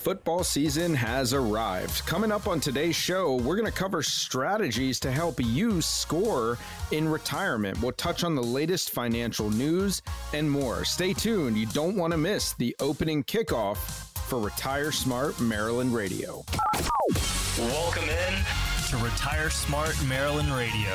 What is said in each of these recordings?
football season has arrived. Coming up on today's show, we're going to cover strategies to help you score in retirement. We'll touch on the latest financial news and more. Stay tuned. You don't want to miss the opening kickoff for Retire Smart Maryland Radio. Welcome in to Retire Smart Maryland Radio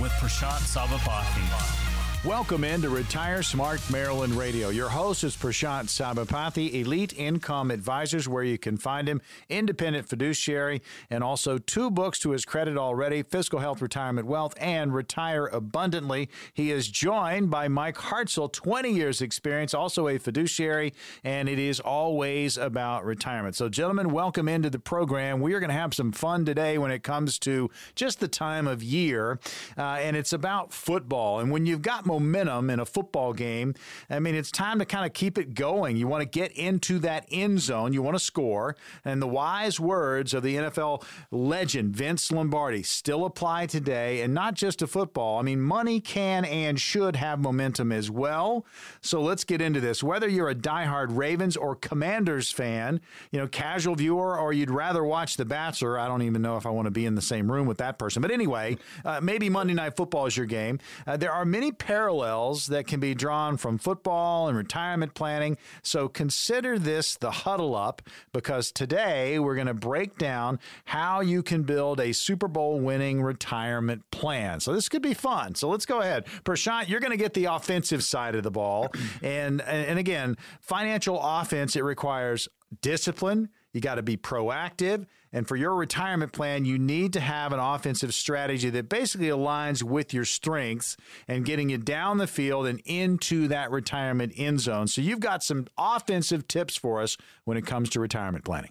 with Prashant Sabapathy. Welcome into Retire Smart Maryland Radio. Your host is Prashant Sabapathy, Elite Income Advisors, where you can find him, independent fiduciary, and also two books to his credit already Fiscal Health, Retirement Wealth, and Retire Abundantly. He is joined by Mike Hartzell, 20 years experience, also a fiduciary, and it is always about retirement. So, gentlemen, welcome into the program. We are going to have some fun today when it comes to just the time of year, uh, and it's about football. And when you've got momentum in a football game, I mean, it's time to kind of keep it going. You want to get into that end zone, you want to score. And the wise words of the NFL legend, Vince Lombardi, still apply today, and not just to football. I mean, money can and should have momentum as well. So let's get into this. Whether you're a diehard Ravens or Commanders fan, you know, casual viewer, or you'd rather watch The Bachelor, I don't even know if I want to be in the same room with that person. But anyway, uh, maybe Monday Night Football is your game. Uh, there are many parallels that can be drawn from football and retirement planning. So consider this the huddle up because today we're going to break down how you can build a Super Bowl winning retirement plan. So this could be fun. So let's go ahead. Prashant, you're going to get the offensive side of the ball. And, and again, financial offense, it requires discipline. You got to be proactive. And for your retirement plan, you need to have an offensive strategy that basically aligns with your strengths and getting you down the field and into that retirement end zone. So you've got some offensive tips for us when it comes to retirement planning.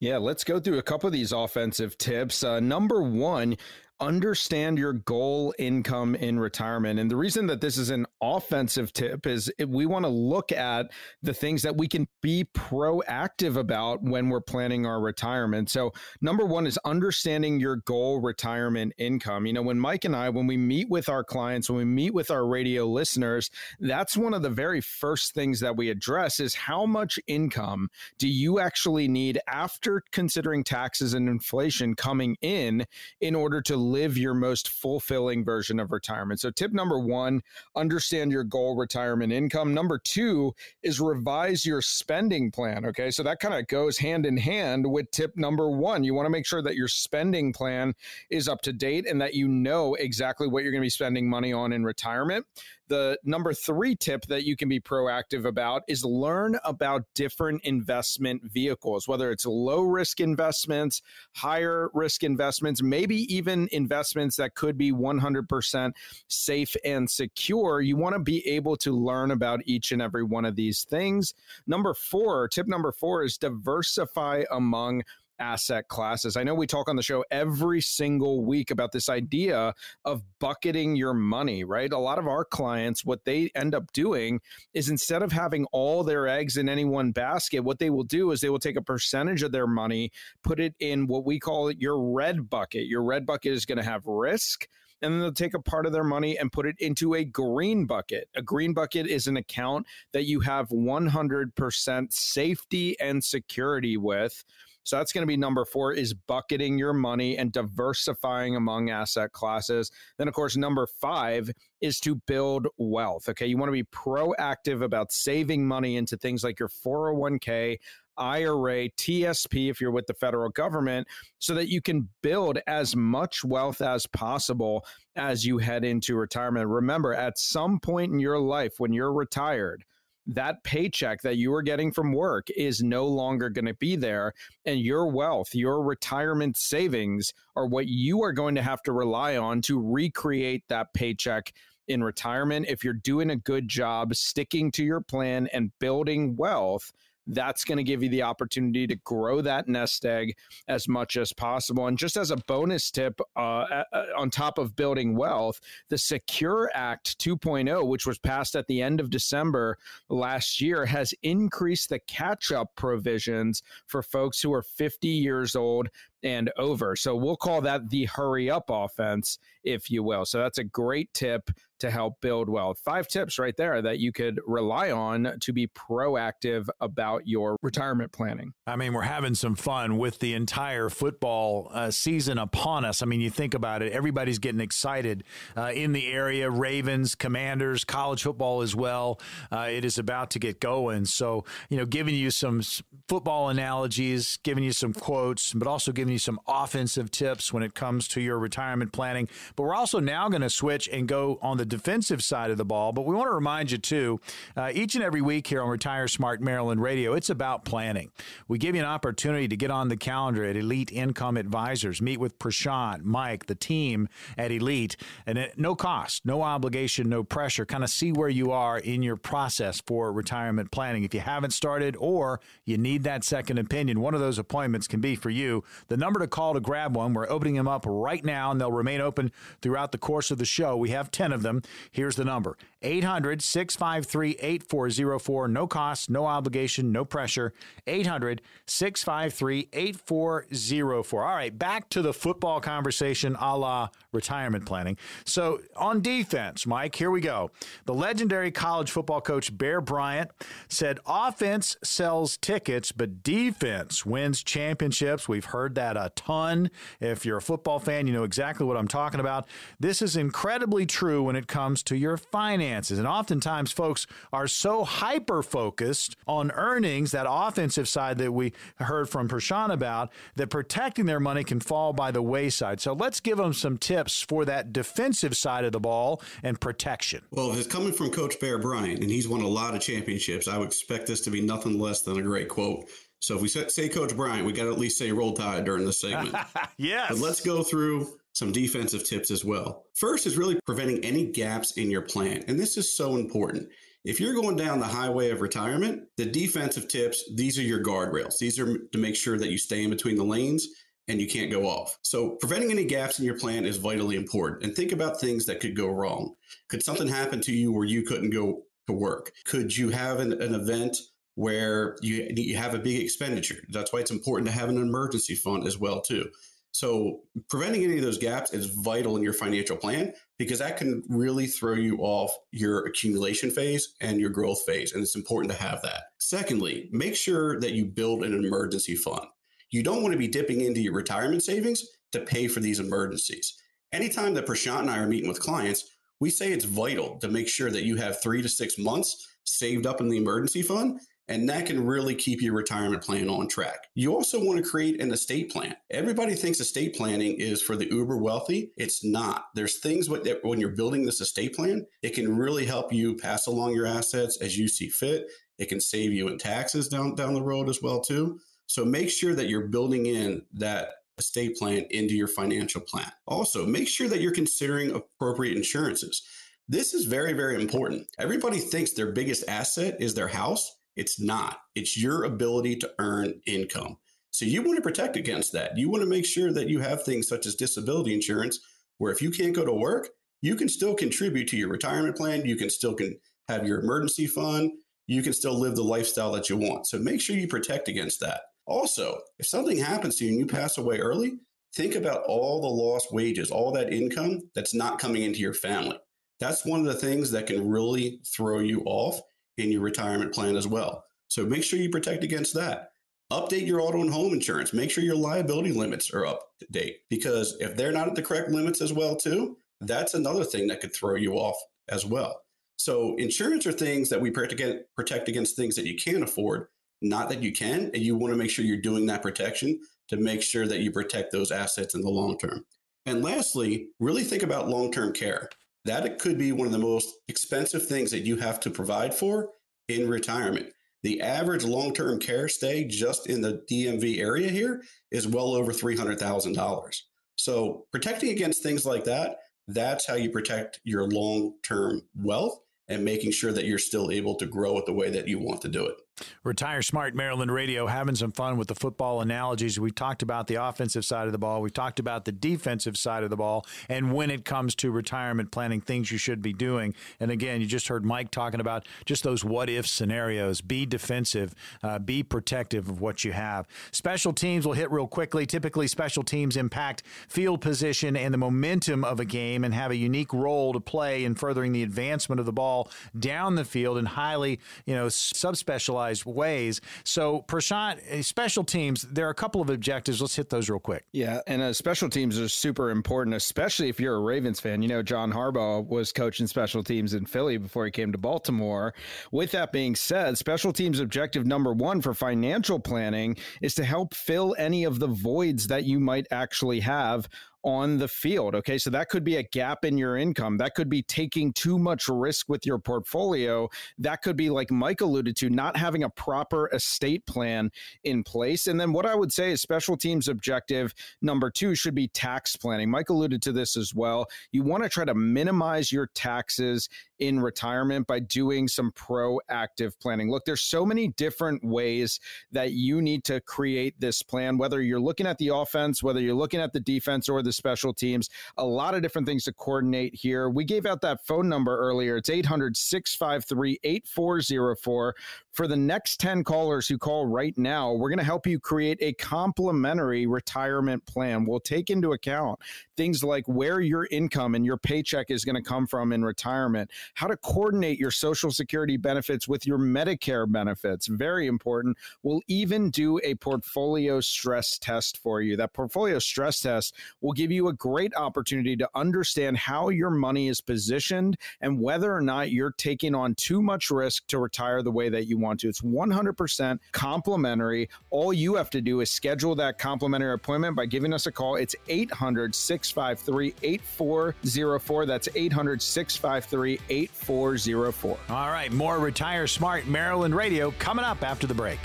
Yeah, let's go through a couple of these offensive tips. Uh, number one, understand your goal income in retirement. And the reason that this is an offensive tip is we want to look at the things that we can be proactive about when we're planning our retirement. So, number one is understanding your goal retirement income. You know, when Mike and I, when we meet with our clients, when we meet with our radio listeners, that's one of the very first things that we address is how much income do you actually need after considering taxes and inflation coming in in order to live your most fulfilling version of retirement. So, tip number one, understand your goal retirement income. Number two is revise your spending plan. Okay. So, that kind of goes hand in hand with tip number one. You want to make sure that your spending plan is up to date and that you know exactly what you're going to be spending money on in retirement. The number three tip that you can be proactive about is learn about different investment vehicles, whether it's low risk investments, higher risk investments, maybe even investments that could be 100% safe and secure. You want to be able to learn about each and every one of these things. Number four, tip number four is diversify among asset classes. I know we talk on the show every single week about this idea of bucketing your money, right? A lot of our clients, what they end up doing is instead of having all their eggs in any one basket, what they will do is they will take a percentage of their money, put it in what we call your red bucket. Your red bucket is going to have risk and then they'll take a part of their money and put it into a green bucket. A green bucket is an account that you have 100% safety and security with. So that's going to be number four is bucketing your money and diversifying among asset classes. Then, of course, number five is to build wealth. Okay. You want to be proactive about saving money into things like your 401k, IRA, TSP, if you're with the federal government, so that you can build as much wealth as possible as you head into retirement. Remember, at some point in your life, when you're retired, that paycheck that you are getting from work is no longer going to be there. And your wealth, your retirement savings are what you are going to have to rely on to recreate that paycheck in retirement. If you're doing a good job sticking to your plan and building wealth, that's going to give you the opportunity to grow that nest egg as much as possible. And just as a bonus tip, uh, on top of building wealth, the Secure Act 2.0, which was passed at the end of December last year, has increased the catch up provisions for folks who are 50 years old and over. So we'll call that the hurry up offense, if you will. So that's a great tip to help build wealth. Five tips right there that you could rely on to be proactive about your retirement planning. I mean, we're having some fun with the entire football uh, season upon us. I mean, you think about it, everybody's getting excited uh, in the area Ravens, Commanders, college football as well. Uh, it is about to get going. So, you know, giving you some football analogies, giving you some quotes, but also giving you some offensive tips when it comes to your retirement planning. But we're also now going to switch and go on the defensive side of the ball. But we want to remind you, too, uh, each and every week here on Retire Smart Maryland Radio, it's about planning. We give you an opportunity to get on the calendar at Elite Income Advisors, meet with Prashant, Mike, the team at Elite, and at no cost, no obligation, no pressure. Kind of see where you are in your process for retirement planning. If you haven't started or you need that second opinion, one of those appointments can be for you. The number to call to grab one, we're opening them up right now, and they'll remain open throughout the course of the show. We have 10 of them. Here's the number 800 653 8404. No cost, no obligation, no pressure. 800 653 8404. All right, back to the football conversation a la retirement planning. So, on defense, Mike, here we go. The legendary college football coach Bear Bryant said offense sells tickets, but defense wins championships. We've heard that a ton. If you're a football fan, you know exactly what I'm talking about. This is incredibly true when it comes to your finances. And oftentimes, folks are so hyper focused on earnings, that offensive side that we heard from Prashant about, that protecting their money can fall by the wayside. So let's give them some tips for that defensive side of the ball and protection. Well, it's coming from Coach Bear Bryant, and he's won a lot of championships, I would expect this to be nothing less than a great quote. So if we say Coach Bryant, we got to at least say roll tide during the segment. yes. But let's go through some defensive tips as well. First is really preventing any gaps in your plan. And this is so important. If you're going down the highway of retirement, the defensive tips, these are your guardrails. These are to make sure that you stay in between the lanes and you can't go off. So, preventing any gaps in your plan is vitally important. And think about things that could go wrong. Could something happen to you where you couldn't go to work? Could you have an, an event where you, you have a big expenditure? That's why it's important to have an emergency fund as well too. So preventing any of those gaps is vital in your financial plan because that can really throw you off your accumulation phase and your growth phase. And it's important to have that. Secondly, make sure that you build an emergency fund. You don't want to be dipping into your retirement savings to pay for these emergencies. Anytime that Prashant and I are meeting with clients, we say it's vital to make sure that you have three to six months saved up in the emergency fund and that can really keep your retirement plan on track. You also want to create an estate plan. Everybody thinks estate planning is for the uber wealthy. It's not. There's things when you're building this estate plan, it can really help you pass along your assets as you see fit. It can save you in taxes down, down the road as well too. So make sure that you're building in that estate plan into your financial plan. Also, make sure that you're considering appropriate insurances. This is very, very important. Everybody thinks their biggest asset is their house. It's not. It's your ability to earn income. So you want to protect against that. You want to make sure that you have things such as disability insurance, where if you can't go to work, you can still contribute to your retirement plan. You can still can have your emergency fund. You can still live the lifestyle that you want. So make sure you protect against that. Also, if something happens to you and you pass away early, think about all the lost wages, all that income that's not coming into your family. That's one of the things that can really throw you off in your retirement plan as well. So make sure you protect against that. Update your auto and home insurance. Make sure your liability limits are up to date because if they're not at the correct limits as well too, that's another thing that could throw you off as well. So insurance are things that we protect against things that you can't afford, not that you can, and you want to make sure you're doing that protection to make sure that you protect those assets in the long term. And lastly, really think about long-term care that could be one of the most expensive things that you have to provide for in retirement. The average long term care stay just in the DMV area here is well over $300,000. So, protecting against things like that, that's how you protect your long term wealth and making sure that you're still able to grow it the way that you want to do it. Retire Smart Maryland Radio, having some fun with the football analogies. We talked about the offensive side of the ball. We talked about the defensive side of the ball. And when it comes to retirement planning, things you should be doing. And again, you just heard Mike talking about just those what if scenarios. Be defensive, uh, be protective of what you have. Special teams will hit real quickly. Typically, special teams impact field position and the momentum of a game and have a unique role to play in furthering the advancement of the ball down the field and highly, you know, subspecialized ways. So, Prashant, eh, special teams, there are a couple of objectives. Let's hit those real quick. Yeah, and uh, special teams are super important, especially if you're a Ravens fan. You know, John Harbaugh was coaching special teams in Philly before he came to Baltimore. With that being said, special teams objective number one for financial planning is to help fill any of the voids that you might actually have on the field. Okay. So that could be a gap in your income. That could be taking too much risk with your portfolio. That could be, like Mike alluded to, not having a proper estate plan in place. And then what I would say is special teams objective number two should be tax planning. Mike alluded to this as well. You want to try to minimize your taxes in retirement by doing some proactive planning. Look, there's so many different ways that you need to create this plan, whether you're looking at the offense, whether you're looking at the defense or the special teams, a lot of different things to coordinate here. We gave out that phone number earlier. It's 800 653 8404. For the next 10 callers who call right now, we're going to help you create a complimentary retirement plan. We'll take into account things like where your income and your paycheck is going to come from in retirement, how to coordinate your Social Security benefits with your Medicare benefits. Very important. We'll even do a portfolio stress test for you. That portfolio stress test will give you a great opportunity to understand how your money is positioned and whether or not you're taking on too much risk to retire the way that you want to. It's 100% complimentary. All you have to do is schedule that complimentary appointment by giving us a call. It's 800 653 8404. That's 800 653 8404. All right, more Retire Smart Maryland Radio coming up after the break.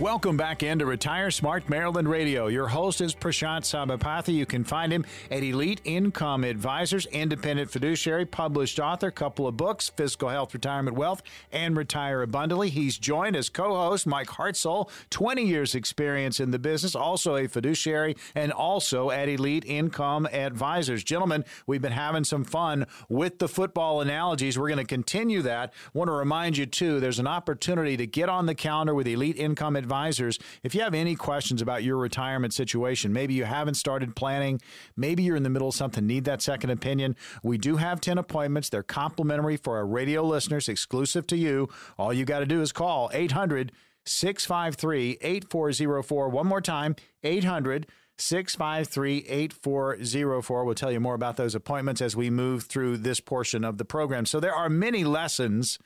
Welcome back into Retire Smart Maryland Radio. Your host is Prashant Sabapathy. You can find him at Elite Income Advisors, independent fiduciary, published author, couple of books, Fiscal Health, Retirement Wealth, and Retire Abundantly. He's joined as co-host Mike Hartzell, 20 years experience in the business, also a fiduciary, and also at Elite Income Advisors. Gentlemen, we've been having some fun with the football analogies. We're going to continue that. Want to remind you too, there's an opportunity to get on the calendar with Elite Income Advisors advisors. If you have any questions about your retirement situation, maybe you haven't started planning, maybe you're in the middle of something, need that second opinion, we do have 10 appointments. They're complimentary for our radio listeners, exclusive to you. All you got to do is call 800 653 8404. One more time 800 653 8404. We'll tell you more about those appointments as we move through this portion of the program. So there are many lessons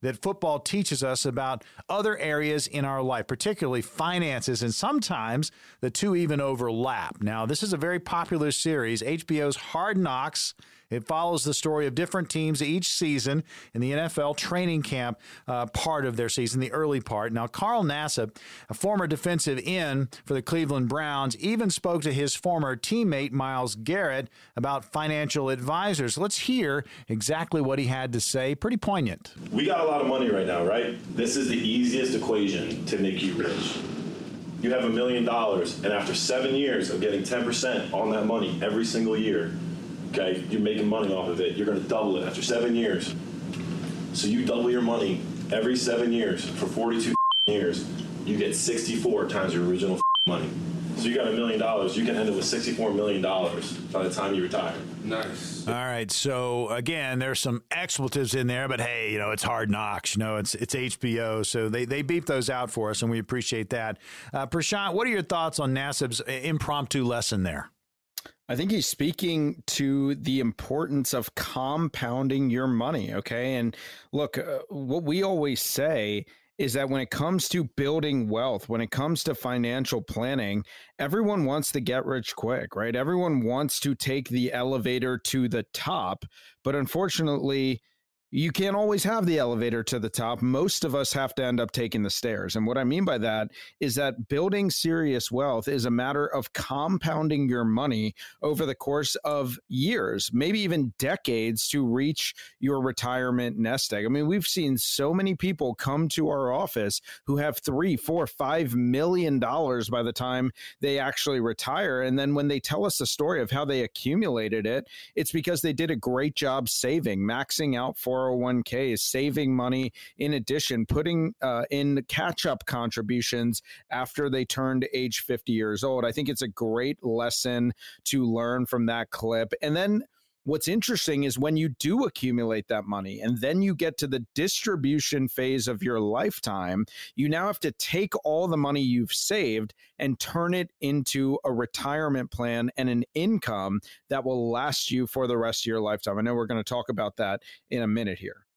that football teaches us about other areas in our life, particularly finances, and sometimes the two even overlap. Now, this is a very popular series, HBO's Hard Knocks. It follows the story of different teams each season in the NFL training camp uh, part of their season, the early part. Now, Carl Nassib, a former defensive end for the Cleveland Browns, even spoke to his former teammate Myles Garrett about financial advisors. Let's hear exactly what he had to say. Pretty poignant. We got a lot of money right now, right? This is the easiest equation to make you rich. You have a million dollars, and after seven years of getting 10% on that money every single year, Okay, you're making money off of it. You're going to double it after seven years. So you double your money every seven years for 42 years. You get 64 times your original money. So you got a million dollars. You can end up with 64 million dollars by the time you retire. Nice. All right. So again, there's some expletives in there, but hey, you know it's hard knocks. You know it's it's HBO, so they they beep those out for us, and we appreciate that. Uh, Prashant, what are your thoughts on Nassib's impromptu lesson there? I think he's speaking to the importance of compounding your money. Okay. And look, uh, what we always say is that when it comes to building wealth, when it comes to financial planning, everyone wants to get rich quick, right? Everyone wants to take the elevator to the top. But unfortunately, you can't always have the elevator to the top. Most of us have to end up taking the stairs. And what I mean by that is that building serious wealth is a matter of compounding your money over the course of years, maybe even decades to reach your retirement nest egg. I mean, we've seen so many people come to our office who have three, four, five million dollars by the time they actually retire. And then when they tell us the story of how they accumulated it, it's because they did a great job saving, maxing out for 401k is saving money in addition putting uh, in catch up contributions after they turned age 50 years old. I think it's a great lesson to learn from that clip. And then What's interesting is when you do accumulate that money and then you get to the distribution phase of your lifetime, you now have to take all the money you've saved and turn it into a retirement plan and an income that will last you for the rest of your lifetime. I know we're going to talk about that in a minute here.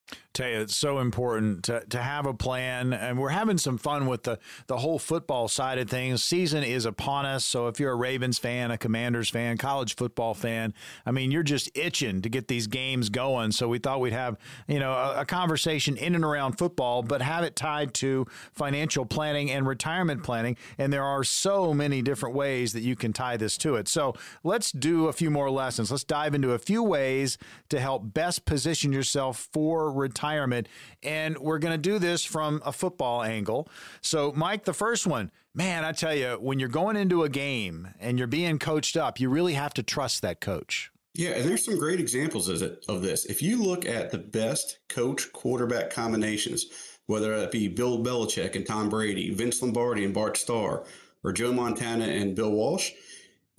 You, it's so important to, to have a plan, and we're having some fun with the the whole football side of things. Season is upon us, so if you're a Ravens fan, a Commanders fan, college football fan, I mean, you're just itching to get these games going. So we thought we'd have you know a, a conversation in and around football, but have it tied to financial planning and retirement planning. And there are so many different ways that you can tie this to it. So let's do a few more lessons. Let's dive into a few ways to help best position yourself for retirement. And we're going to do this from a football angle. So, Mike, the first one, man, I tell you, when you're going into a game and you're being coached up, you really have to trust that coach. Yeah, and there's some great examples of this. If you look at the best coach quarterback combinations, whether it be Bill Belichick and Tom Brady, Vince Lombardi and Bart Starr, or Joe Montana and Bill Walsh,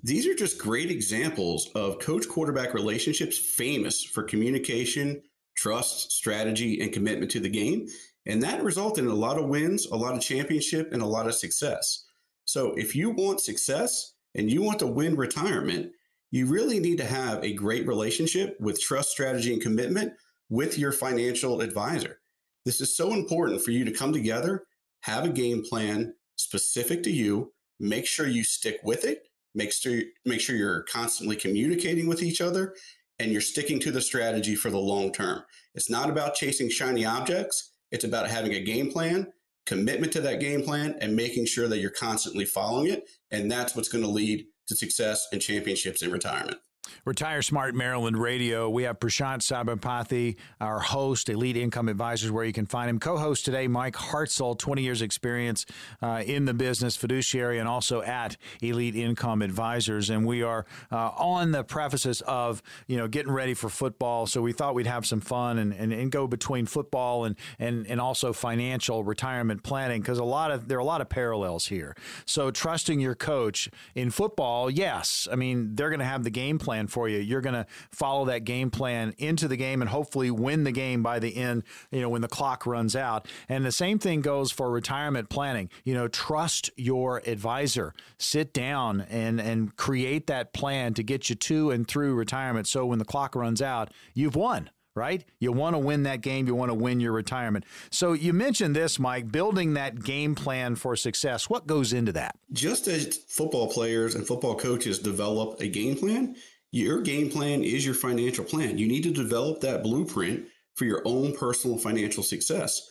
these are just great examples of coach quarterback relationships famous for communication, trust, strategy, and commitment to the game. And that resulted in a lot of wins, a lot of championship, and a lot of success. So if you want success and you want to win retirement, you really need to have a great relationship with trust, strategy, and commitment with your financial advisor. This is so important for you to come together, have a game plan specific to you, make sure you stick with it, make sure make sure you're constantly communicating with each other and you're sticking to the strategy for the long term. It's not about chasing shiny objects. It's about having a game plan, commitment to that game plan, and making sure that you're constantly following it. And that's what's going to lead to success and championships in retirement. Retire Smart Maryland Radio. We have Prashant Sabapathy, our host, Elite Income Advisors, where you can find him. Co host today, Mike Hartzell, 20 years experience uh, in the business, fiduciary, and also at Elite Income Advisors. And we are uh, on the prefaces of, you know, getting ready for football. So we thought we'd have some fun and, and, and go between football and, and, and also financial retirement planning because a lot of there are a lot of parallels here. So trusting your coach in football, yes. I mean, they're going to have the game plan plan for you. You're going to follow that game plan into the game and hopefully win the game by the end, you know, when the clock runs out. And the same thing goes for retirement planning. You know, trust your advisor. Sit down and and create that plan to get you to and through retirement so when the clock runs out, you've won right? You want to win that game. You want to win your retirement. So you mentioned this, Mike, building that game plan for success. What goes into that? Just as football players and football coaches develop a game plan, your game plan is your financial plan. You need to develop that blueprint for your own personal financial success.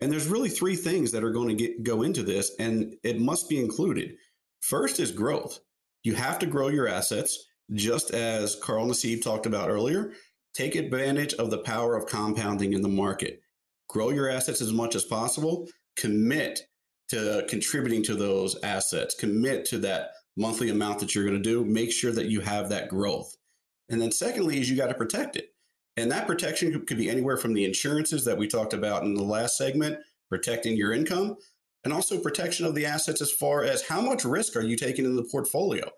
And there's really three things that are going to get, go into this, and it must be included. First is growth. You have to grow your assets, just as Carl Nassib talked about earlier. Take advantage of the power of compounding in the market. Grow your assets as much as possible. Commit to contributing to those assets. Commit to that monthly amount that you're going to do, make sure that you have that growth. And then secondly is you got to protect it. And that protection could be anywhere from the insurances that we talked about in the last segment, protecting your income, and also protection of the assets as far as how much risk are you taking in the portfolio?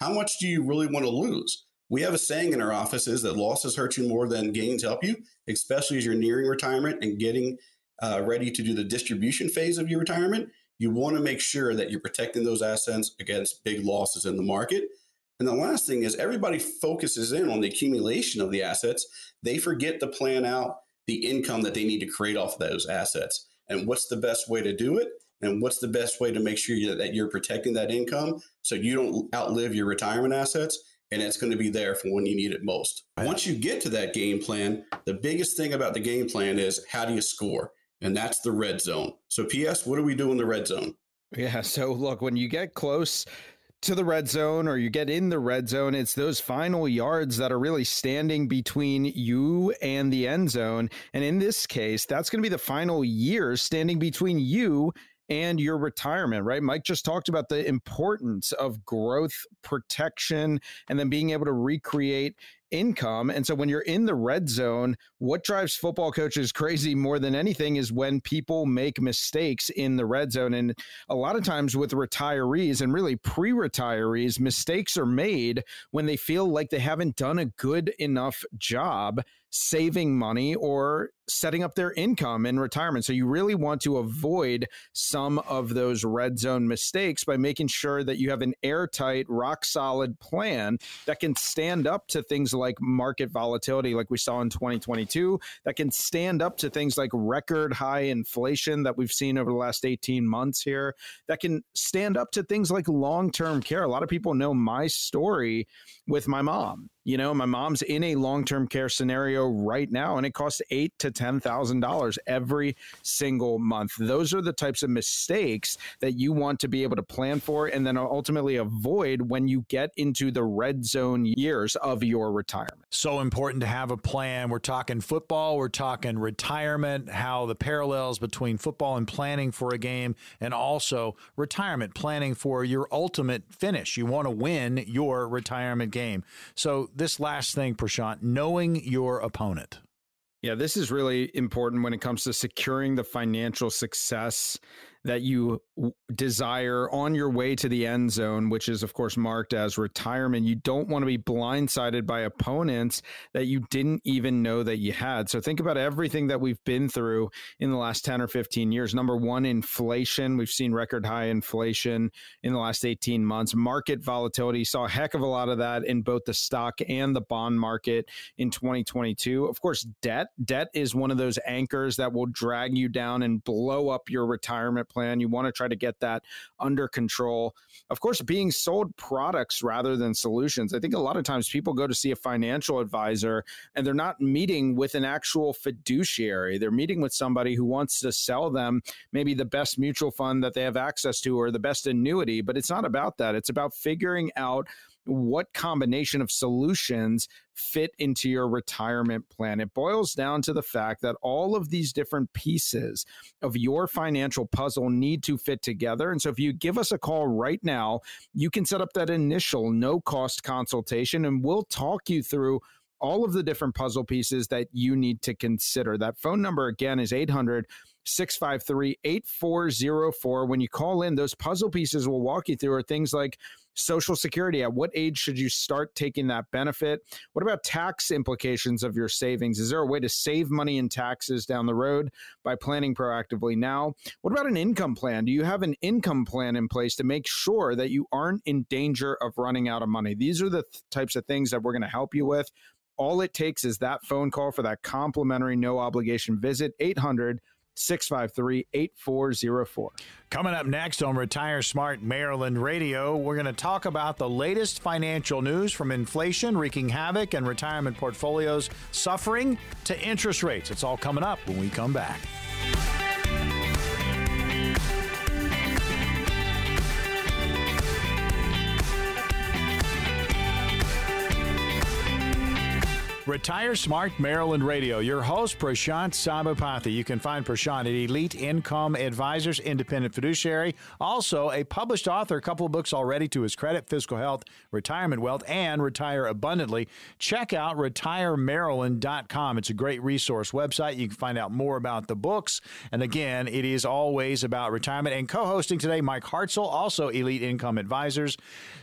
How much do you really want to lose? We have a saying in our offices that losses hurt you more than gains help you, especially as you're nearing retirement and getting uh, ready to do the distribution phase of your retirement you want to make sure that you're protecting those assets against big losses in the market. And the last thing is everybody focuses in on the accumulation of the assets. They forget to plan out the income that they need to create off of those assets. And what's the best way to do it? And what's the best way to make sure that you're protecting that income so you don't outlive your retirement assets and it's going to be there for when you need it most. Once you get to that game plan, the biggest thing about the game plan is how do you score? And that's the red zone. So, PS, what do we do in the red zone? Yeah. So, look, when you get close to the red zone or you get in the red zone, it's those final yards that are really standing between you and the end zone. And in this case, that's going to be the final year standing between you and your retirement, right? Mike just talked about the importance of growth protection and then being able to recreate income. And so when you're in the red zone, what drives football coaches crazy more than anything is when people make mistakes in the red zone. And a lot of times with retirees and really pre retirees, mistakes are made when they feel like they haven't done a good enough job saving money or setting up their income in retirement. So you really want to avoid some of those red zone mistakes by making sure that you have an airtight, rock solid plan that can stand up to things like market volatility, like we saw in 2022, that can stand up to things like record high inflation that we've seen over the last 18 months here, that can stand up to things like long term care. A lot of people know my story with my mom. You know, my mom's in a long term care scenario right now, and it costs eight to ten thousand dollars every single month. Those are the types of mistakes that you want to be able to plan for, and then ultimately avoid when you get into the red zone years of your retirement. So important to have a plan. We're talking football, we're talking retirement, how the parallels between football and planning for a game, and also retirement planning for your ultimate finish. You want to win your retirement game. So this last thing, Prashant, knowing your opponent. Yeah, this is really important when it comes to securing the financial success that you desire on your way to the end zone, which is, of course, marked as retirement. You don't want to be blindsided by opponents that you didn't even know that you had. So think about everything that we've been through in the last 10 or 15 years. Number one, inflation. We've seen record high inflation in the last 18 months. Market volatility. Saw a heck of a lot of that in both the stock and the bond market in 2022. Of course, debt. Debt is one of those anchors that will drag you down and blow up your retirement plan. You want to try to get that under control. Of course, being sold products rather than solutions. I think a lot of times people go to see a financial advisor and they're not meeting with an actual fiduciary. They're meeting with somebody who wants to sell them maybe the best mutual fund that they have access to or the best annuity, but it's not about that. It's about figuring out what combination of solutions fit into your retirement plan. It boils down to the fact that all of these different pieces of your financial puzzle need to fit together. And so if you give us a call right now, you can set up that initial no cost consultation and we'll talk you through all of the different puzzle pieces that you need to consider. That phone number again is 800 653 8404. When you call in, those puzzle pieces will walk you through are things like Social Security. At what age should you start taking that benefit? What about tax implications of your savings? Is there a way to save money in taxes down the road by planning proactively now? What about an income plan? Do you have an income plan in place to make sure that you aren't in danger of running out of money? These are the th- types of things that we're going to help you with. All it takes is that phone call for that complimentary no obligation visit 800 653 8404. Coming up next on Retire Smart Maryland Radio, we're going to talk about the latest financial news from inflation wreaking havoc and retirement portfolios suffering to interest rates. It's all coming up when we come back. Retire Smart Maryland Radio. Your host, Prashant Sabapathy. You can find Prashant at Elite Income Advisors, Independent Fiduciary. Also, a published author, a couple of books already to his credit Fiscal Health, Retirement Wealth, and Retire Abundantly. Check out retiremaryland.com. It's a great resource website. You can find out more about the books. And again, it is always about retirement. And co hosting today, Mike Hartzell, also Elite Income Advisors.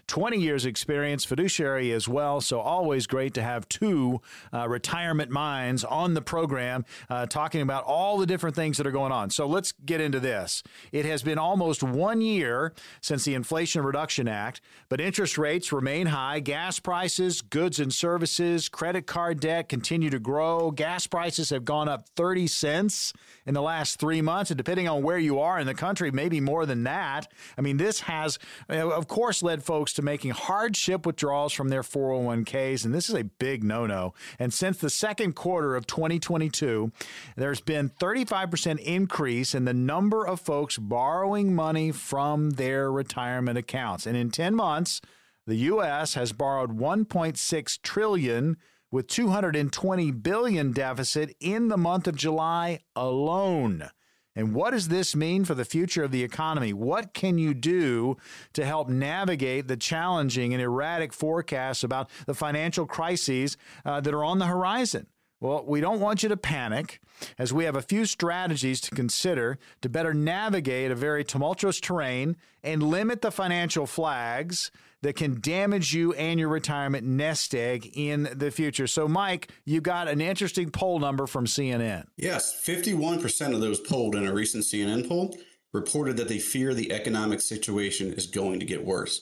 20 years experience, fiduciary as well. So always great to have two uh, retirement minds on the program, uh, talking about all the different things that are going on. So let's get into this. It has been almost one year since the Inflation Reduction Act, but interest rates remain high. Gas prices, goods and services, credit card debt continue to grow. Gas prices have gone up 30 cents in the last three months. And depending on where you are in the country, maybe more than that. I mean, this has, of course, led folks to making hardship withdrawals from their 401ks. And this is a big no no. And since the second quarter of 2022, there's been 35% increase in the number of folks borrowing money from their retirement accounts. And in 10 months, the U.S. has borrowed 1.6 trillion with 220 billion deficit in the month of July alone. And what does this mean for the future of the economy? What can you do to help navigate the challenging and erratic forecasts about the financial crises uh, that are on the horizon? Well, we don't want you to panic, as we have a few strategies to consider to better navigate a very tumultuous terrain and limit the financial flags that can damage you and your retirement nest egg in the future. So, Mike, you got an interesting poll number from CNN. Yes, 51% of those polled in a recent CNN poll reported that they fear the economic situation is going to get worse.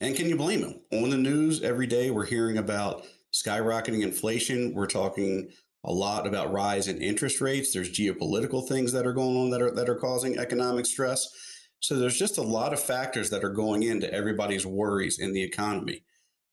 And can you blame them? On the news every day, we're hearing about skyrocketing inflation. We're talking a lot about rise in interest rates. There's geopolitical things that are going on that are that are causing economic stress. So there's just a lot of factors that are going into everybody's worries in the economy.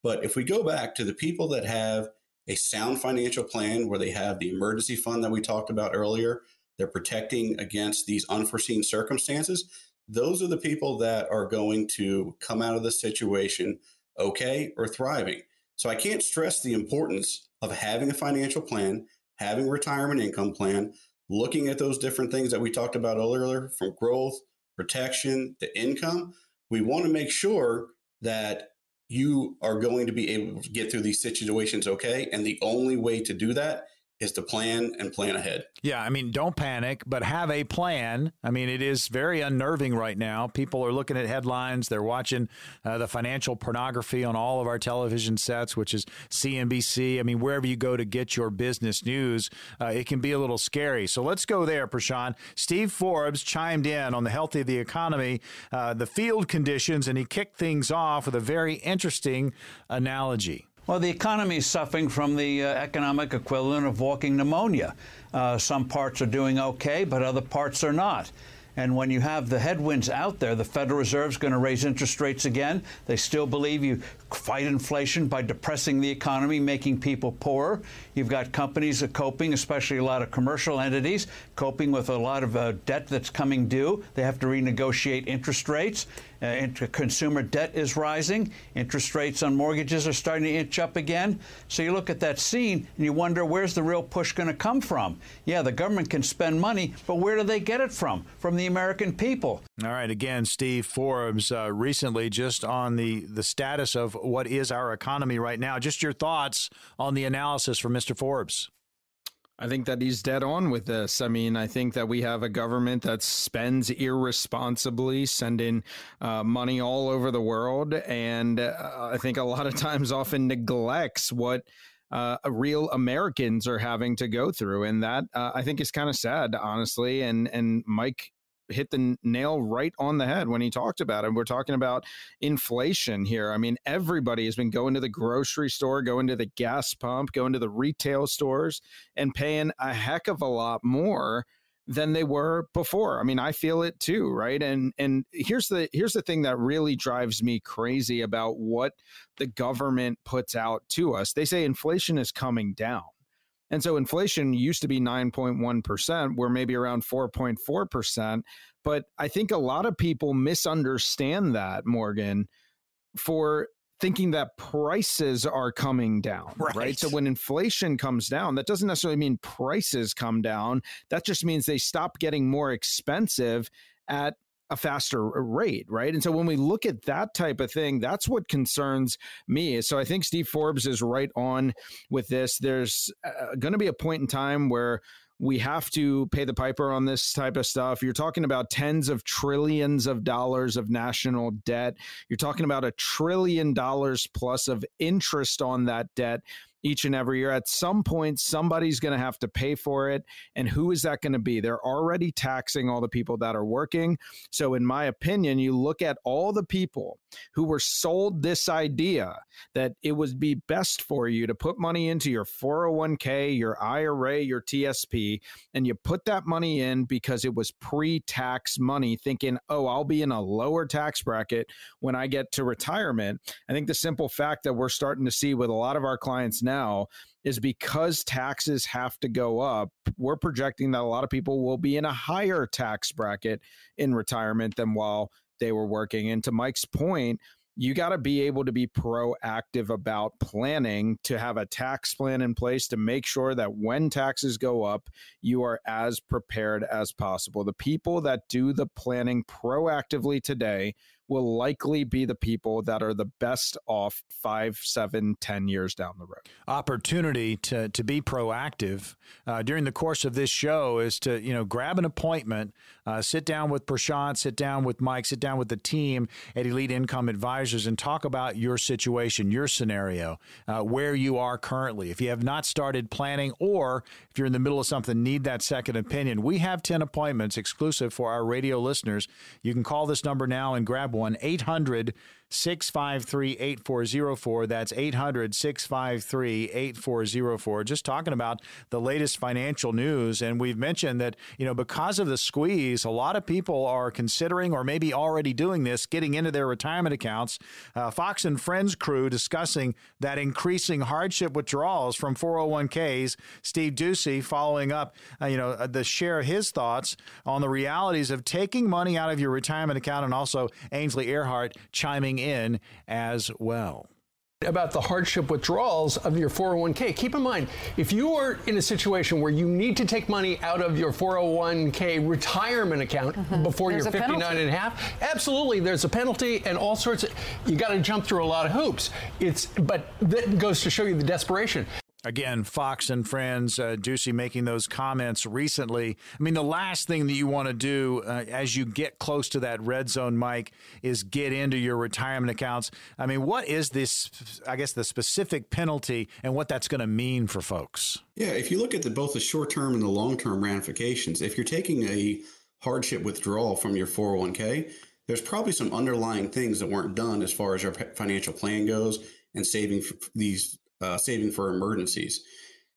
But if we go back to the people that have a sound financial plan where they have the emergency fund that we talked about earlier, they're protecting against these unforeseen circumstances. Those are the people that are going to come out of the situation okay or thriving. So I can't stress the importance of having a financial plan, having a retirement income plan, looking at those different things that we talked about earlier from growth protection, the income, we want to make sure that you are going to be able to get through these situations okay. And the only way to do that is to plan and plan ahead. Yeah, I mean, don't panic, but have a plan. I mean, it is very unnerving right now. People are looking at headlines, they're watching uh, the financial pornography on all of our television sets, which is CNBC. I mean, wherever you go to get your business news, uh, it can be a little scary. So let's go there, Prashant. Steve Forbes chimed in on the health of the economy, uh, the field conditions, and he kicked things off with a very interesting analogy. Well, the economy is suffering from the uh, economic equivalent of walking pneumonia. Uh, some parts are doing okay, but other parts are not. And when you have the headwinds out there, the Federal Reserve is going to raise interest rates again. They still believe you fight inflation by depressing the economy, making people poorer. You've got companies that are coping, especially a lot of commercial entities, coping with a lot of uh, debt that's coming due. They have to renegotiate interest rates. Uh, consumer debt is rising. Interest rates on mortgages are starting to inch up again. So you look at that scene and you wonder where's the real push going to come from? Yeah, the government can spend money, but where do they get it from? From the American people. All right. Again, Steve Forbes uh, recently just on the, the status of what is our economy right now. Just your thoughts on the analysis from Mr. Forbes. I think that he's dead on with this. I mean, I think that we have a government that spends irresponsibly, sending uh, money all over the world, and uh, I think a lot of times often neglects what uh, real Americans are having to go through, and that uh, I think is kind of sad, honestly. And and Mike hit the nail right on the head when he talked about it. We're talking about inflation here. I mean, everybody has been going to the grocery store, going to the gas pump, going to the retail stores, and paying a heck of a lot more than they were before. I mean, I feel it too, right? And and here's the here's the thing that really drives me crazy about what the government puts out to us. They say inflation is coming down. And so inflation used to be 9.1%, we're maybe around 4.4%. But I think a lot of people misunderstand that, Morgan, for thinking that prices are coming down, right. right. So when inflation comes down, that doesn't necessarily mean prices come down. That just means they stop getting more expensive at a faster rate, right? And so when we look at that type of thing, that's what concerns me. So I think Steve Forbes is right on with this. There's uh, going to be a point in time where we have to pay the piper on this type of stuff. You're talking about tens of trillions of dollars of national debt. You're talking about a trillion dollars plus of interest on that debt each and every year. At some point, somebody's going to have to pay for it. And who is that going to be? They're already taxing all the people that are working. So, in my opinion, you look at all the people who were sold this idea that it would be best for you to put money into your 401k, your IRA, your TSP, and you put that money in because it was pre tax money, thinking, oh, I'll be in a lower tax bracket when I get to retirement. I think the simple fact that we're starting to see with a lot of our clients now is because taxes have to go up, we're projecting that a lot of people will be in a higher tax bracket in retirement than while they were working. And to Mike's point, you got to be able to be proactive about planning to have a tax plan in place to make sure that when taxes go up, you are as prepared as possible. The people that do the planning proactively today will likely be the people that are the best off five, seven, ten years down the road. Opportunity to, to be proactive uh, during the course of this show is to you know grab an appointment, uh, sit down with Prashant, sit down with Mike, sit down with the team at Elite Income Advisors, and talk about your situation, your scenario, uh, where you are currently. If you have not started planning, or if you're in the middle of something, need that second opinion, we have ten appointments exclusive for our radio listeners. You can call this number now and grab 800 653 8404. That's 800 653 8404. Just talking about the latest financial news. And we've mentioned that, you know, because of the squeeze, a lot of people are considering or maybe already doing this, getting into their retirement accounts. Uh, Fox and Friends crew discussing that increasing hardship withdrawals from 401ks. Steve Doocy following up, uh, you know, uh, the share his thoughts on the realities of taking money out of your retirement account and also Ainsley Earhardt chiming in as well about the hardship withdrawals of your 401k. Keep in mind, if you are in a situation where you need to take money out of your 401k retirement account mm-hmm. before there's you're 59 and a half, absolutely there's a penalty and all sorts of you got to jump through a lot of hoops. It's but that goes to show you the desperation. Again, Fox and Friends, uh, Doocy making those comments recently. I mean, the last thing that you want to do uh, as you get close to that red zone, Mike, is get into your retirement accounts. I mean, what is this, I guess, the specific penalty and what that's going to mean for folks? Yeah, if you look at the, both the short term and the long term ramifications, if you're taking a hardship withdrawal from your 401k, there's probably some underlying things that weren't done as far as your financial plan goes and saving these uh, saving for emergencies.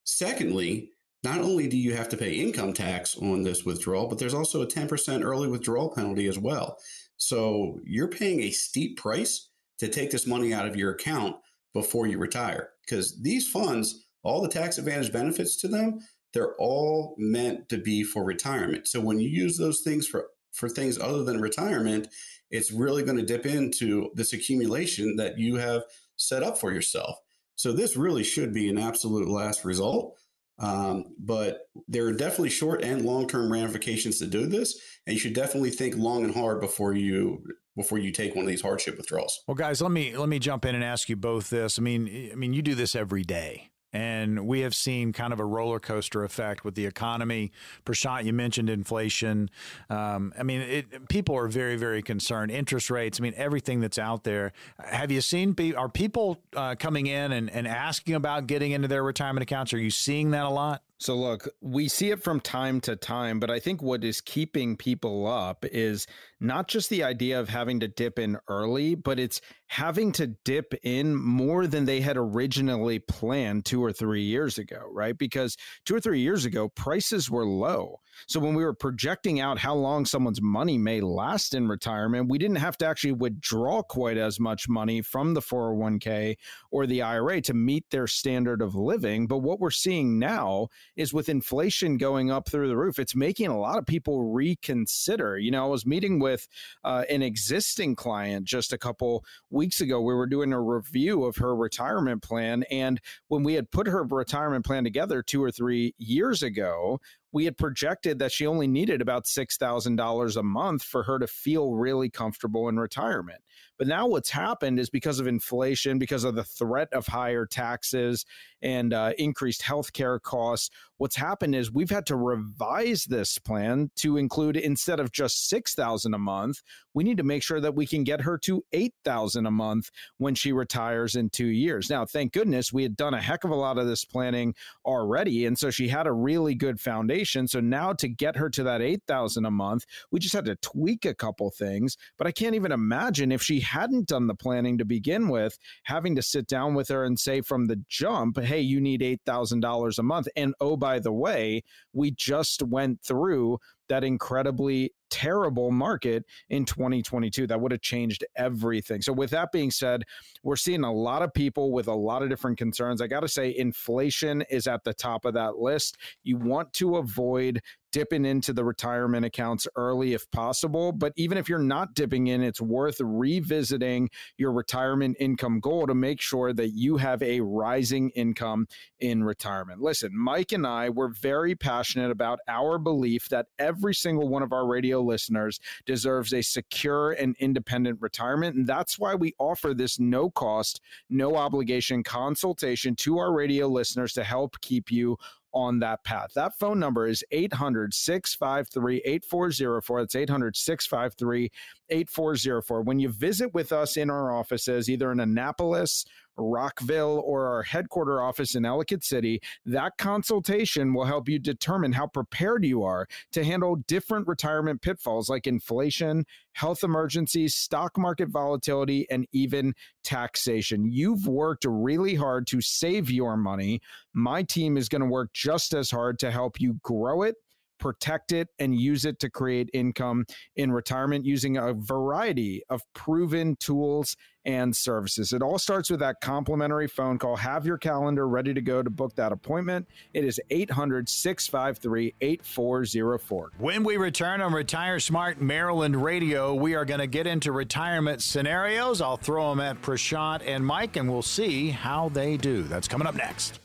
Secondly, not only do you have to pay income tax on this withdrawal, but there's also a 10% early withdrawal penalty as well. So you're paying a steep price to take this money out of your account before you retire because these funds, all the tax advantage benefits to them, they're all meant to be for retirement. So when you use those things for for things other than retirement, it's really going to dip into this accumulation that you have set up for yourself. So this really should be an absolute last result. Um, but there are definitely short and long term ramifications to do this, and you should definitely think long and hard before you before you take one of these hardship withdrawals. Well, guys, let me let me jump in and ask you both this. I mean, I mean, you do this every day. And we have seen kind of a roller coaster effect with the economy. Prashant, you mentioned inflation. Um, I mean, it, people are very, very concerned. Interest rates, I mean, everything that's out there. Have you seen, are people uh, coming in and, and asking about getting into their retirement accounts? Are you seeing that a lot? So, look, we see it from time to time, but I think what is keeping people up is not just the idea of having to dip in early, but it's having to dip in more than they had originally planned two or three years ago, right? Because two or three years ago, prices were low. So when we were projecting out how long someone's money may last in retirement, we didn't have to actually withdraw quite as much money from the 401k or the IRA to meet their standard of living. But what we're seeing now is with inflation going up through the roof, it's making a lot of people reconsider. You know, I was meeting with uh, an existing client just a couple weeks ago. We were doing a review of her retirement plan. And when we had put her retirement plan together two or three years ago, we had projected that she only needed about $6,000 a month for her to feel really comfortable in retirement. But now what's happened is because of inflation, because of the threat of higher taxes and uh, increased healthcare costs, What's happened is we've had to revise this plan to include instead of just 6000 a month, we need to make sure that we can get her to 8000 a month when she retires in 2 years. Now, thank goodness we had done a heck of a lot of this planning already and so she had a really good foundation. So now to get her to that 8000 a month, we just had to tweak a couple things, but I can't even imagine if she hadn't done the planning to begin with, having to sit down with her and say from the jump, hey, you need $8,000 a month. And oh, by the way, we just went through that incredibly terrible market in 2022 that would have changed everything. So with that being said, we're seeing a lot of people with a lot of different concerns. I got to say inflation is at the top of that list. You want to avoid dipping into the retirement accounts early if possible. But even if you're not dipping in, it's worth revisiting your retirement income goal to make sure that you have a rising income in retirement. Listen, Mike and I, we're very passionate about our belief that every single one of our radio listeners deserves a secure and independent retirement. And that's why we offer this no cost, no obligation consultation to our radio listeners to help keep you on that path. That phone number is 800 653 8404. That's 800 653 8404. When you visit with us in our offices, either in Annapolis Rockville, or our headquarter office in Ellicott City, that consultation will help you determine how prepared you are to handle different retirement pitfalls like inflation, health emergencies, stock market volatility, and even taxation. You've worked really hard to save your money. My team is going to work just as hard to help you grow it protect it, and use it to create income in retirement using a variety of proven tools and services. It all starts with that complimentary phone call. Have your calendar ready to go to book that appointment. It is 800 653 8404. When we return on Retire Smart Maryland Radio, we are going to get into retirement scenarios. I'll throw them at Prashant and Mike, and we'll see how they do. That's coming up next.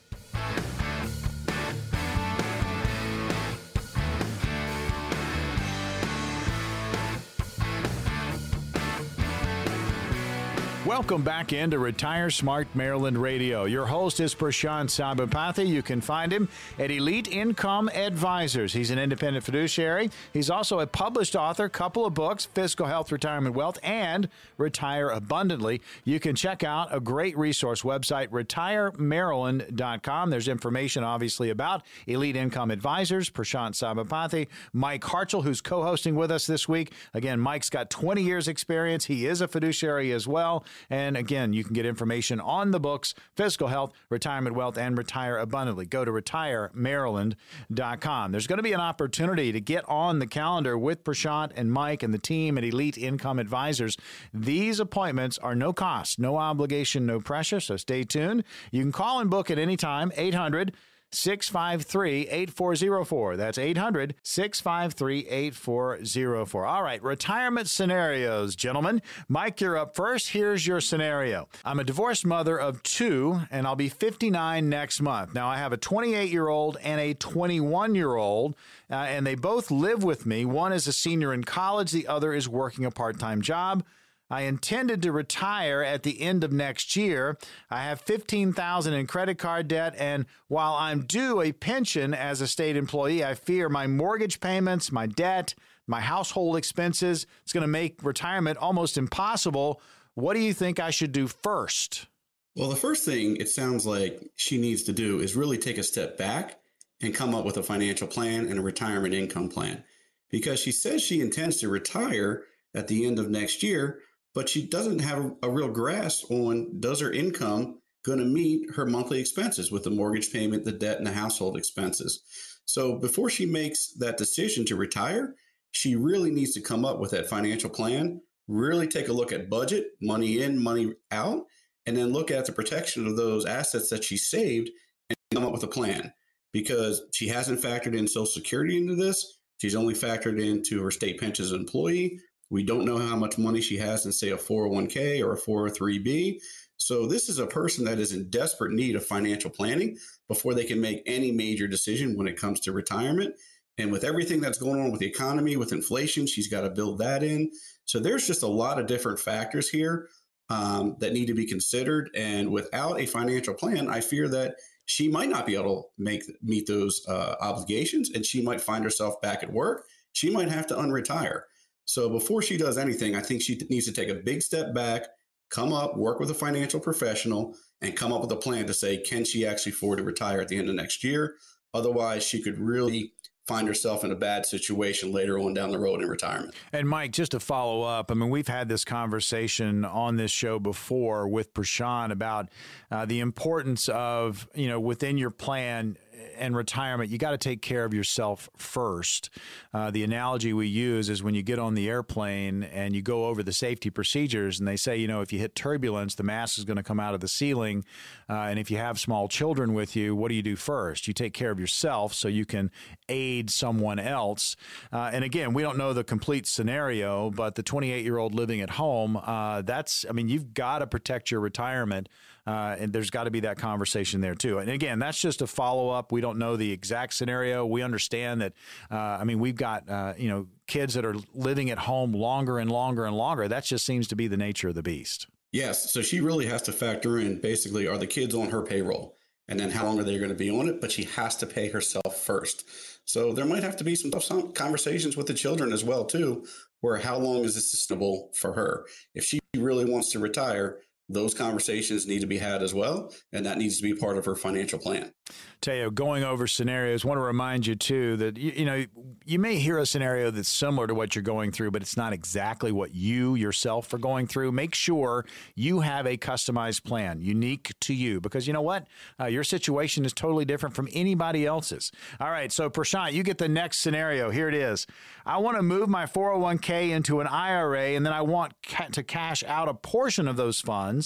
Welcome back into Retire Smart Maryland Radio. Your host is Prashant Sabapathy. You can find him at Elite Income Advisors. He's an independent fiduciary. He's also a published author, couple of books, Fiscal Health, Retirement Wealth, and Retire Abundantly. You can check out a great resource website, retiremaryland.com. There's information, obviously, about Elite Income Advisors, Prashant Sabapathy, Mike Hartzell, who's co hosting with us this week. Again, Mike's got 20 years' experience. He is a fiduciary as well. And again, you can get information on the books, Fiscal Health, Retirement Wealth, and Retire Abundantly. Go to retiremaryland.com. There's going to be an opportunity to get on the calendar with Prashant and Mike and the team at Elite Income Advisors. These appointments are no cost, no obligation, no pressure. So stay tuned. You can call and book at any time, 800 653 8404. That's 800 653 8404. All right, retirement scenarios, gentlemen. Mike, you're up first. Here's your scenario I'm a divorced mother of two, and I'll be 59 next month. Now, I have a 28 year old and a 21 year old, uh, and they both live with me. One is a senior in college, the other is working a part time job. I intended to retire at the end of next year. I have 15,000 in credit card debt and while I'm due a pension as a state employee, I fear my mortgage payments, my debt, my household expenses, it's going to make retirement almost impossible. What do you think I should do first? Well, the first thing it sounds like she needs to do is really take a step back and come up with a financial plan and a retirement income plan. Because she says she intends to retire at the end of next year, but she doesn't have a real grasp on does her income going to meet her monthly expenses with the mortgage payment, the debt, and the household expenses. So before she makes that decision to retire, she really needs to come up with that financial plan, really take a look at budget, money in, money out, and then look at the protection of those assets that she saved and come up with a plan. Because she hasn't factored in Social Security into this. She's only factored into her state pension as an employee. We don't know how much money she has in, say, a 401k or a 403b. So, this is a person that is in desperate need of financial planning before they can make any major decision when it comes to retirement. And with everything that's going on with the economy, with inflation, she's got to build that in. So, there's just a lot of different factors here. um, that need to be considered. And without a financial plan, I fear that she might not be able to make meet those uh, obligations, and she might find herself back at work. She might have to unretire. So before she does anything, I think she needs to take a big step back, come up, work with a financial professional, and come up with a plan to say, can she actually afford to retire at the end of next year? Otherwise, she could really find herself in a bad situation later on down the road in retirement. And Mike, just to follow up, I mean, we've had this conversation on this show before with Prashant about uh, the importance of, you know, within your plan, and retirement, you got to take care of yourself first. Uh, the analogy we use is when you get on the airplane and you go over the safety procedures, and they say, you know, if you hit turbulence, the mask is going to come out of the ceiling. Uh, and if you have small children with you, what do you do first? You take care of yourself so you can aid someone else. Uh, and again, we don't know the complete scenario, but the 28 year old living at home, uh, that's, I mean, you've got to protect your retirement. Uh, and there's got to be that conversation there too. And again, that's just a follow up. We don't know the exact scenario. We understand that. Uh, I mean, we've got uh, you know kids that are living at home longer and longer and longer. That just seems to be the nature of the beast. Yes. So she really has to factor in basically are the kids on her payroll? And then how long are they going to be on it? But she has to pay herself first. So there might have to be some tough conversations with the children as well, too, where how long is this sustainable for her? If she really wants to retire, those conversations need to be had as well, and that needs to be part of her financial plan. Teo, going over scenarios, want to remind you too that you, you, know you may hear a scenario that's similar to what you're going through, but it's not exactly what you yourself are going through. Make sure you have a customized plan, unique to you, because you know what, uh, your situation is totally different from anybody else's. All right, so Prashant, you get the next scenario. Here it is. I want to move my 401k into an IRA, and then I want ca- to cash out a portion of those funds.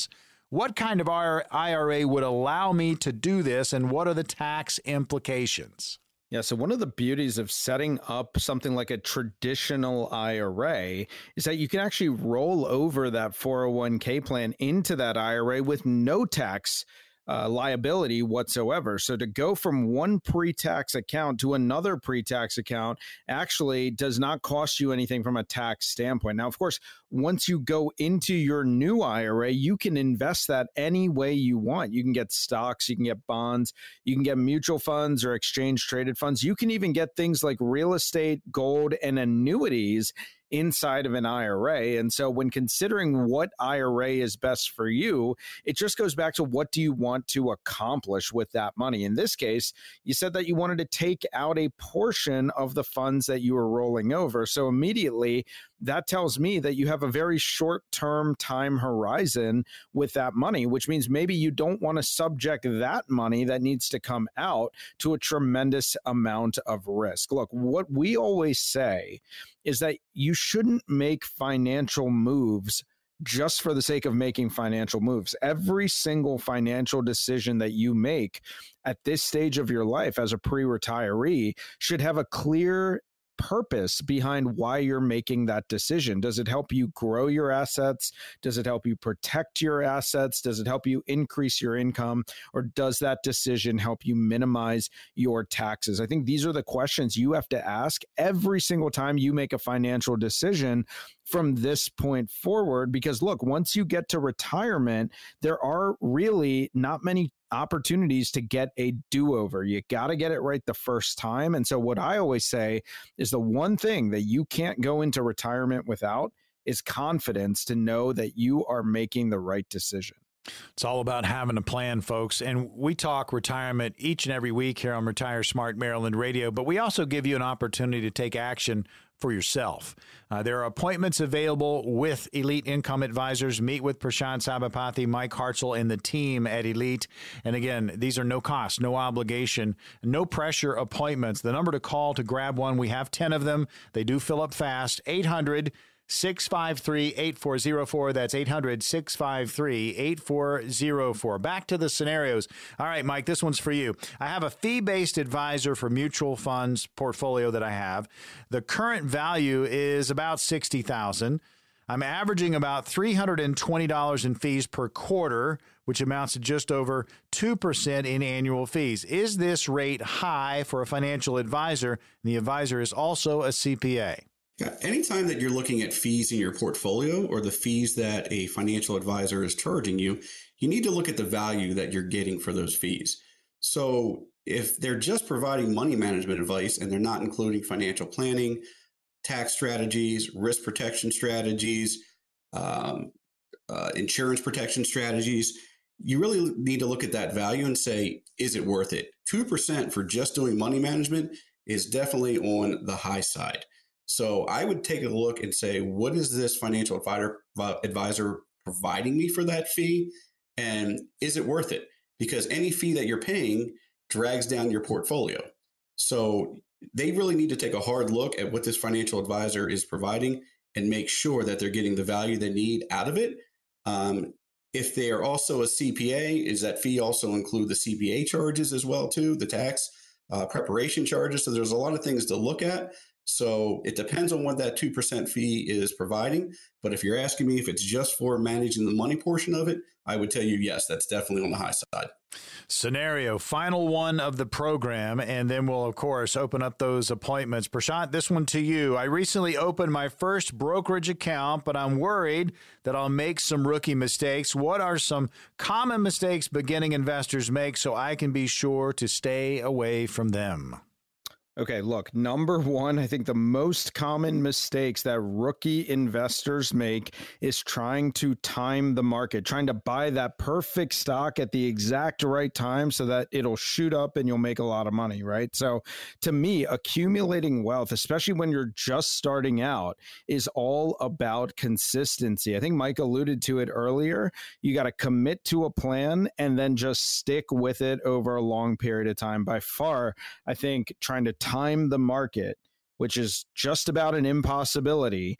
What kind of IRA would allow me to do this, and what are the tax implications? Yeah, so one of the beauties of setting up something like a traditional IRA is that you can actually roll over that 401k plan into that IRA with no tax uh, liability whatsoever. So to go from one pre tax account to another pre tax account actually does not cost you anything from a tax standpoint. Now, of course, once you go into your new IRA, you can invest that any way you want. You can get stocks, you can get bonds, you can get mutual funds or exchange traded funds. You can even get things like real estate, gold, and annuities inside of an IRA. And so when considering what IRA is best for you, it just goes back to what do you want to accomplish with that money? In this case, you said that you wanted to take out a portion of the funds that you were rolling over. So immediately that tells me that you have a very short term time horizon with that money, which means maybe you don't want to subject that money that needs to come out to a tremendous amount of risk. Look, what we always say is that you shouldn't make financial moves just for the sake of making financial moves. Every single financial decision that you make at this stage of your life as a pre retiree should have a clear purpose behind why you're making that decision. Does it help you grow your assets? Does it help you protect your assets? Does it help you increase your income? Or does that decision help you minimize your taxes? I think these are the questions you have to ask every single time you make a financial decision from this point forward. Because look, once you get to retirement, there are really not many opportunities to get a do over. You got to get it right the first time. And so, what I always say is the one thing that you can't go into retirement without is confidence to know that you are making the right decision. It's all about having a plan, folks. And we talk retirement each and every week here on Retire Smart Maryland Radio, but we also give you an opportunity to take action for yourself. Uh, there are appointments available with Elite Income Advisors. Meet with Prashant Sabapathy, Mike Hartzell, and the team at Elite. And again, these are no cost, no obligation, no pressure appointments. The number to call to grab one, we have 10 of them. They do fill up fast. 800- 653 8404. That's 800 653 8404. Back to the scenarios. All right, Mike, this one's for you. I have a fee based advisor for mutual funds portfolio that I have. The current value is about 60000 I'm averaging about $320 in fees per quarter, which amounts to just over 2% in annual fees. Is this rate high for a financial advisor? And the advisor is also a CPA. Anytime that you're looking at fees in your portfolio or the fees that a financial advisor is charging you, you need to look at the value that you're getting for those fees. So if they're just providing money management advice and they're not including financial planning, tax strategies, risk protection strategies, um, uh, insurance protection strategies, you really need to look at that value and say, is it worth it? 2% for just doing money management is definitely on the high side. So I would take a look and say, what is this financial advisor, advisor providing me for that fee? And is it worth it? Because any fee that you're paying drags down your portfolio. So they really need to take a hard look at what this financial advisor is providing and make sure that they're getting the value they need out of it. Um, if they are also a CPA, is that fee also include the CPA charges as well too, the tax uh, preparation charges? So there's a lot of things to look at. So it depends on what that 2% fee is providing. But if you're asking me if it's just for managing the money portion of it, I would tell you yes, that's definitely on the high side. Scenario, final one of the program, and then we'll, of course, open up those appointments. Prashant, this one to you. I recently opened my first brokerage account, but I'm worried that I'll make some rookie mistakes. What are some common mistakes beginning investors make so I can be sure to stay away from them? Okay, look, number one, I think the most common mistakes that rookie investors make is trying to time the market, trying to buy that perfect stock at the exact right time so that it'll shoot up and you'll make a lot of money, right? So, to me, accumulating wealth, especially when you're just starting out, is all about consistency. I think Mike alluded to it earlier. You got to commit to a plan and then just stick with it over a long period of time. By far, I think trying to time the market, which is just about an impossibility,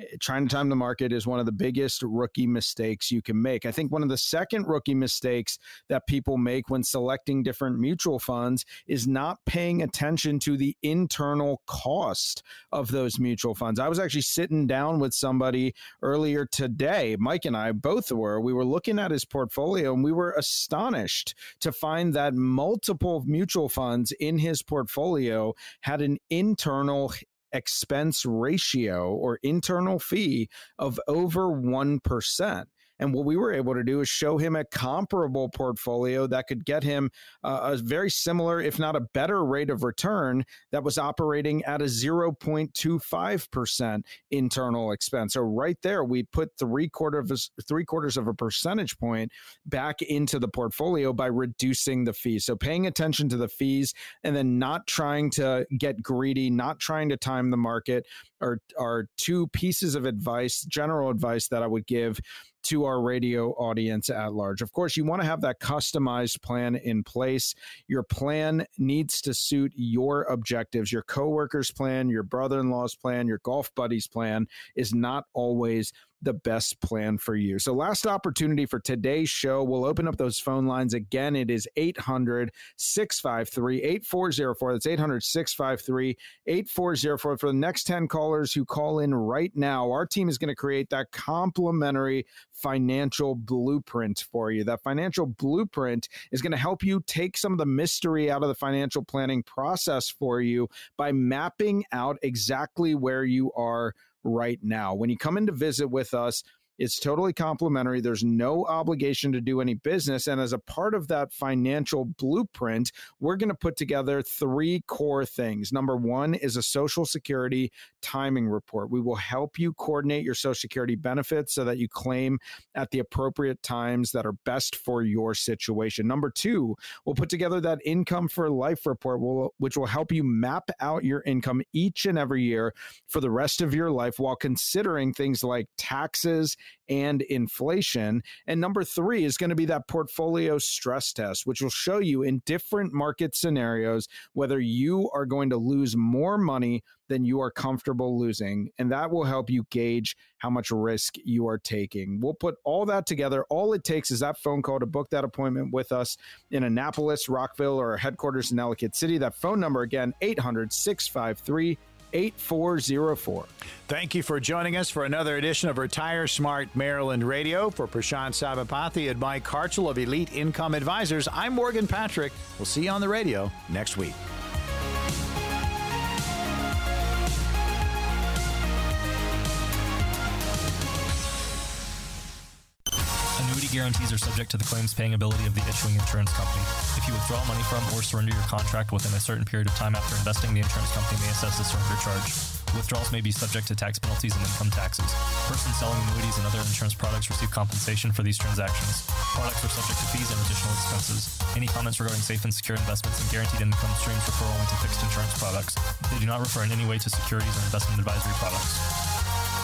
Eh, trying to time the market is one of the biggest rookie mistakes you can make. I think one of the second rookie mistakes that people make when selecting different mutual funds is not paying attention to the internal cost of those mutual funds. I was actually sitting down with somebody earlier today, Mike and I both were. We were looking at his portfolio and we were astonished to find that multiple mutual funds in his portfolio had an internal expense ratio or internal fee of over 1%. And what we were able to do is show him a comparable portfolio that could get him uh, a very similar, if not a better rate of return that was operating at a 0.25% internal expense. So right there, we put three quarter of a, three quarters of a percentage point back into the portfolio by reducing the fees. So paying attention to the fees and then not trying to get greedy, not trying to time the market are, are two pieces of advice, general advice that I would give to our radio audience at large. Of course, you want to have that customized plan in place. Your plan needs to suit your objectives. Your coworker's plan, your brother in law's plan, your golf buddy's plan is not always the best plan for you. So, last opportunity for today's show. We'll open up those phone lines again. It is 800 653 8404. That's 800 653 8404. For the next 10 callers who call in right now, our team is going to create that complimentary financial blueprint for you. That financial blueprint is going to help you take some of the mystery out of the financial planning process for you by mapping out exactly where you are right now. When you come in to visit with us, it's totally complimentary. There's no obligation to do any business. And as a part of that financial blueprint, we're going to put together three core things. Number one is a Social Security timing report. We will help you coordinate your Social Security benefits so that you claim at the appropriate times that are best for your situation. Number two, we'll put together that income for life report, which will help you map out your income each and every year for the rest of your life while considering things like taxes and inflation. And number three is going to be that portfolio stress test, which will show you in different market scenarios whether you are going to lose more money than you are comfortable losing. And that will help you gauge how much risk you are taking. We'll put all that together. All it takes is that phone call to book that appointment with us in Annapolis, Rockville, or headquarters in Ellicott City. That phone number again, 800 653 8404. Thank you for joining us for another edition of Retire Smart Maryland Radio. For Prashant Sabapathy and Mike Hartzell of Elite Income Advisors, I'm Morgan Patrick. We'll see you on the radio next week. Guarantees are subject to the claims paying ability of the issuing insurance company. If you withdraw money from or surrender your contract within a certain period of time after investing, the insurance company may assess a surrender charge. Withdrawals may be subject to tax penalties and income taxes. Persons selling annuities and other insurance products receive compensation for these transactions. Products are subject to fees and additional expenses. Any comments regarding safe and secure investments and guaranteed income streams refer only to fixed insurance products. They do not refer in any way to securities or investment advisory products.